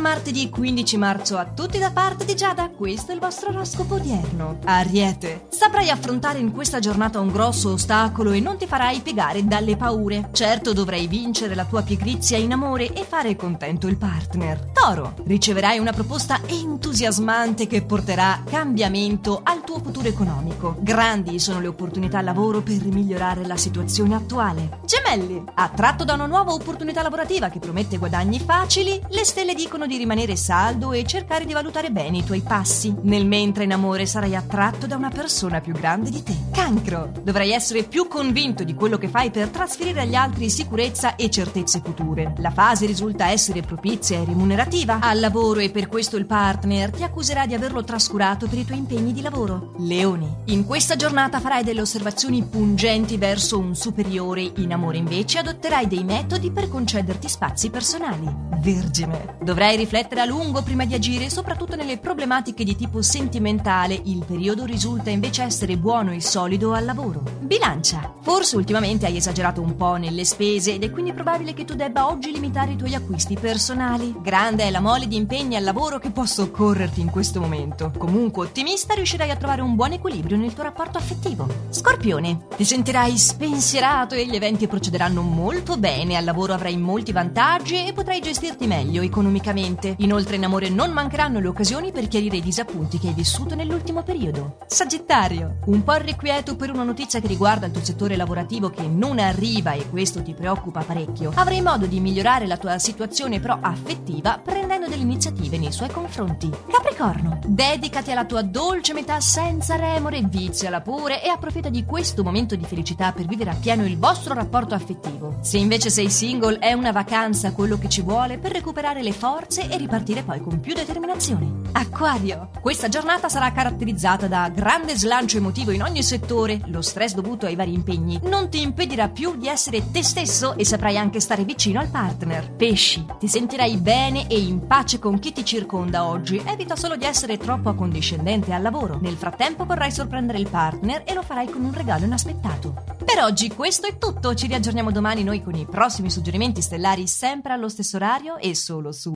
Martedì 15 marzo a tutti da parte di Giada, questo è il vostro oroscopo odierno. Ariete, saprai affrontare in questa giornata un grosso ostacolo e non ti farai piegare dalle paure. Certo dovrai vincere la tua pigrizia in amore e fare contento il partner. Toro, riceverai una proposta entusiasmante che porterà cambiamento al tuo futuro economico. Grandi sono le opportunità al lavoro per migliorare la situazione attuale. Gemelli, attratto da una nuova opportunità lavorativa che promette guadagni facili, le stelle le dicono di rimanere saldo e cercare di valutare bene i tuoi passi. Nel mentre in amore sarai attratto da una persona più grande di te. Cancro. Dovrai essere più convinto di quello che fai per trasferire agli altri sicurezza e certezze future. La fase risulta essere propizia e remunerativa al lavoro e per questo il partner ti accuserà di averlo trascurato per i tuoi impegni di lavoro. Leoni. In questa giornata farai delle osservazioni pungenti verso un superiore. In amore invece adotterai dei metodi per concederti spazi personali. Vergine. Dovrai riflettere a lungo prima di agire, soprattutto nelle problematiche di tipo sentimentale. Il periodo risulta invece essere buono e solido al lavoro. Bilancia. Forse ultimamente hai esagerato un po' nelle spese ed è quindi probabile che tu debba oggi limitare i tuoi acquisti personali. Grande è la mole di impegni al lavoro che può soccorrerti in questo momento. Comunque ottimista riuscirai a trovare un buon equilibrio nel tuo rapporto affettivo. Scorpione. Ti sentirai spensierato e gli eventi procederanno molto bene. Al lavoro avrai molti vantaggi e potrai gestirti meglio economicamente economicamente. Inoltre in amore non mancheranno le occasioni per chiarire i disappunti che hai vissuto nell'ultimo periodo. Sagittario, un po' irrequieto per una notizia che riguarda il tuo settore lavorativo che non arriva e questo ti preoccupa parecchio. Avrai modo di migliorare la tua situazione però affettiva prendendo delle iniziative nei suoi confronti. Capricorno, dedicati alla tua dolce metà senza remore, viziala pure e approfitta di questo momento di felicità per vivere appieno il vostro rapporto affettivo. Se invece sei single è una vacanza quello che ci vuole per recuperare le forze e ripartire poi con più determinazione. Acquario. Questa giornata sarà caratterizzata da grande slancio emotivo in ogni settore. Lo stress dovuto ai vari impegni non ti impedirà più di essere te stesso e saprai anche stare vicino al partner. Pesci. Ti sentirai bene e in pace con chi ti circonda oggi. Evita solo di essere troppo accondiscendente al lavoro. Nel frattempo vorrai sorprendere il partner e lo farai con un regalo inaspettato. Per oggi questo è tutto. Ci riaggiorniamo domani noi con i prossimi suggerimenti stellari sempre allo stesso orario e solo su